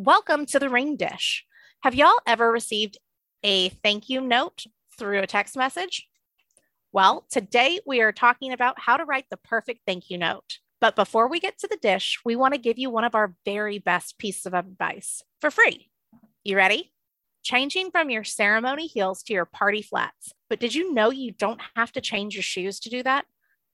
Welcome to the Ring Dish. Have y'all ever received a thank you note through a text message? Well, today we are talking about how to write the perfect thank you note. But before we get to the dish, we want to give you one of our very best pieces of advice for free. You ready? Changing from your ceremony heels to your party flats. But did you know you don't have to change your shoes to do that?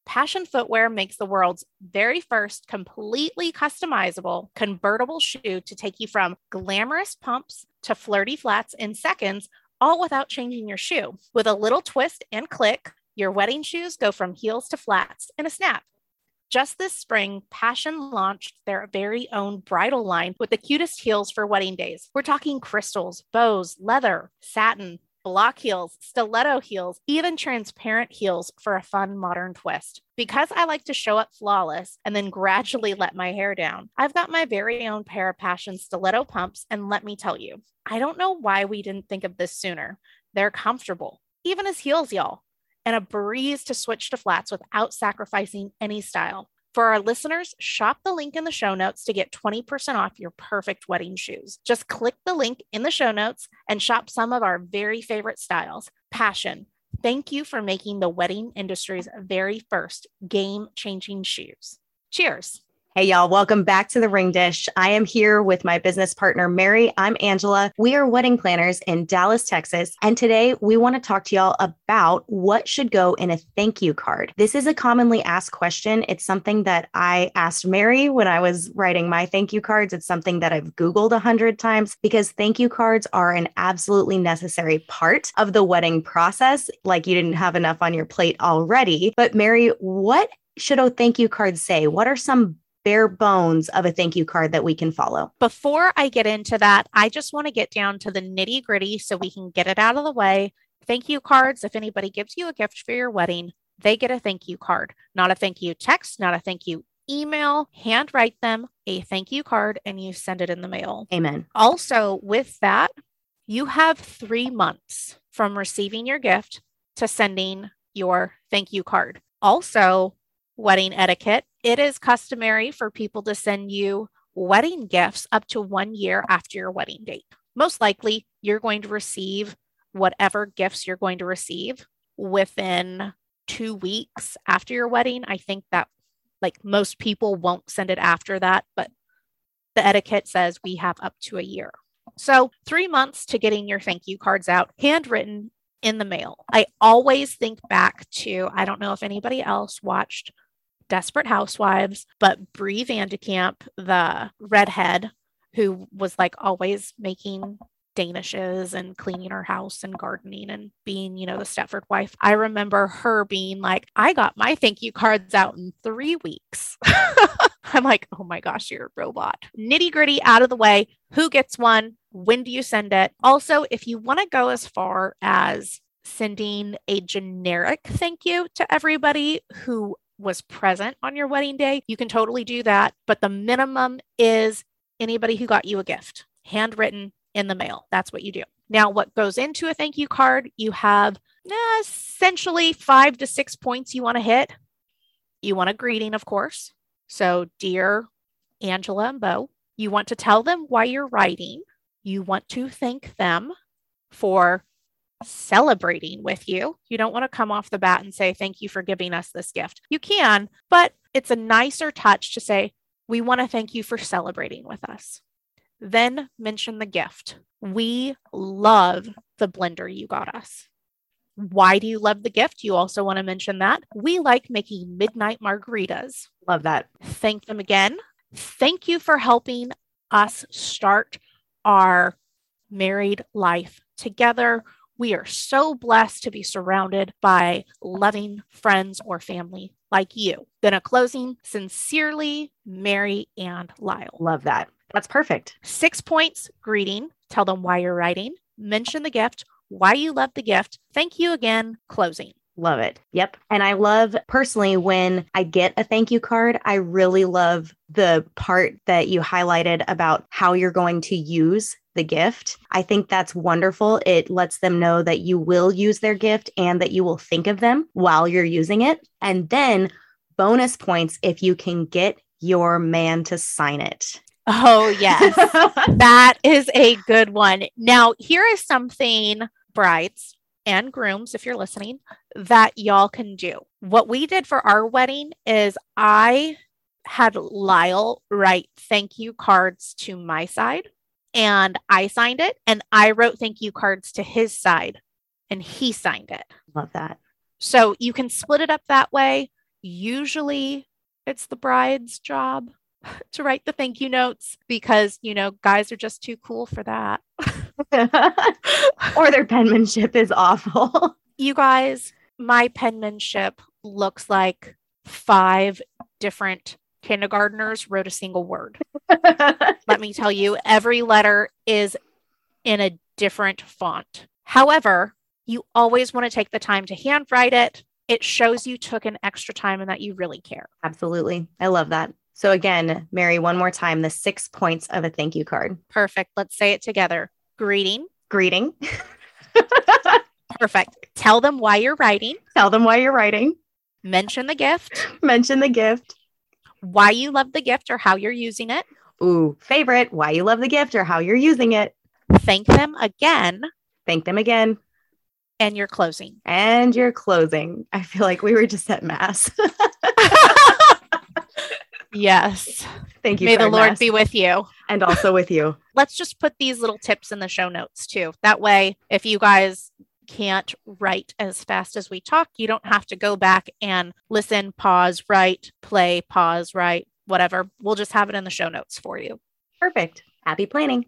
Pashion Footwear makes the world's very first completely customizable convertible shoe to take you from glamorous pumps to flirty flats in seconds, all without changing your shoe. With a little twist and click, your wedding shoes go from heels to flats in a snap. Just this spring, Pashion launched their very own bridal line with the cutest heels for wedding days. We're talking crystals, bows, leather, satin, block heels, stiletto heels, even transparent heels for a fun modern twist. Because I like to show up flawless and then gradually let my hair down, I've got my very own pair of Pashion stiletto pumps. And let me tell you, I don't know why we didn't think of this sooner. They're comfortable, even as heels, y'all, and a breeze to switch to flats without sacrificing any style. For our listeners, shop the link in the show notes to get 20% off your perfect wedding shoes. Just click the link in the show notes and shop some of our very favorite styles. Pashion. Thank you for making the wedding industry's very first game changing shoes. Cheers. Hey, y'all, welcome back to the Ring Dish. I am here with my business partner, Mary. I'm Angela. We are wedding planners in Dallas, Texas. And today we want to talk to y'all about what should go in a thank you card. This is a commonly asked question. It's something that I asked Mary when I was writing my thank you cards. It's something that I've Googled a hundred times because thank you cards are an absolutely necessary part of the wedding process. Like you didn't have enough on your plate already. But, Mary, what should a thank you card say? What are some bare bones of a thank you card that we can follow. Before I get into that, I just want to get down to the nitty gritty so we can get it out of the way. Thank you cards, if anybody gives you a gift for your wedding, they get a thank you card, not a thank you text, not a thank you email, handwrite them a thank you card, and you send it in the mail. Amen. Also, with that, you have three months from receiving your gift to sending your thank you card. Also, wedding etiquette it is customary for people to send you wedding gifts up to one year after your wedding date. Most likely, you're going to receive whatever gifts you're going to receive within two weeks after your wedding. I think that, like, most people won't send it after that, but the etiquette says we have up to a year. So, three months to getting your thank you cards out, handwritten in the mail. I always think back to, I don't know if anybody else watched Desperate Housewives, but Bree Van de Kamp, the redhead who was like always making danishes and cleaning her house and gardening and being, you know, the Stepford wife. I remember her being like, I got my thank you cards out in three weeks. I'm like, oh my gosh, you're a robot. Nitty gritty out of the way. Who gets one? When do you send it? Also, if you want to go as far as sending a generic thank you to everybody who was present on your wedding day, you can totally do that. But the minimum is anybody who got you a gift, handwritten in the mail. That's what you do. Now, what goes into a thank you card, you have essentially five to six points you want to hit. You want a greeting, of course. So, dear Angela and Bo, you want to tell them why you're writing. You want to thank them for celebrating with you. You don't want to come off the bat and say, Thank you for giving us this gift. You can, but it's a nicer touch to say, We want to thank you for celebrating with us. Then mention the gift. We love the blender you got us. Why do you love the gift? You also want to mention that. We like making midnight margaritas. Love that. Thank them again. Thank you for helping us start our married life together. We are so blessed to be surrounded by loving friends or family like you. Then a closing, sincerely, Mary and Lyle. Love that. That's perfect. Six points greeting. Tell them why you're writing. Mention the gift, why you love the gift. Thank you again. Closing. Love it. Yep. And I love personally when I get a thank you card, I really love the part that you highlighted about how you're going to use the gift. I think that's wonderful. It lets them know that you will use their gift and that you will think of them while you're using it. And then bonus points if you can get your man to sign it. Oh, yes. that is a good one. Now, here is something, brides and grooms, if you're listening, that y'all can do. What we did for our wedding is I had Lyle write thank you cards to my side and I signed it, and I wrote thank you cards to his side and he signed it. Love that. So you can split it up that way. Usually it's the bride's job to write the thank you notes because, you know, guys are just too cool for that. or their penmanship is awful. You guys, my penmanship looks like five different kindergartners wrote a single word. Let me tell you, every letter is in a different font. However, you always want to take the time to handwrite it. It shows you took an extra time and that you really care. Absolutely. I love that. So, again, Mary, one more time the six points of a thank you card. Perfect. Let's say it together greeting. Greeting. Perfect. Tell them why you're writing. Tell them why you're writing. Mention the gift. Mention the gift. Why you love the gift or how you're using it. Ooh, favorite. Why you love the gift or how you're using it. Thank them again. Thank them again. And you're closing. And you're closing. I feel like we were just at mass. yes. Thank you. May the Lord mass. be with you. And also with you. Let's just put these little tips in the show notes too. That way, if you guys can't write as fast as we talk, you don't have to go back and listen, pause, write, play, pause, write, whatever. We'll just have it in the show notes for you. Perfect. Happy planning.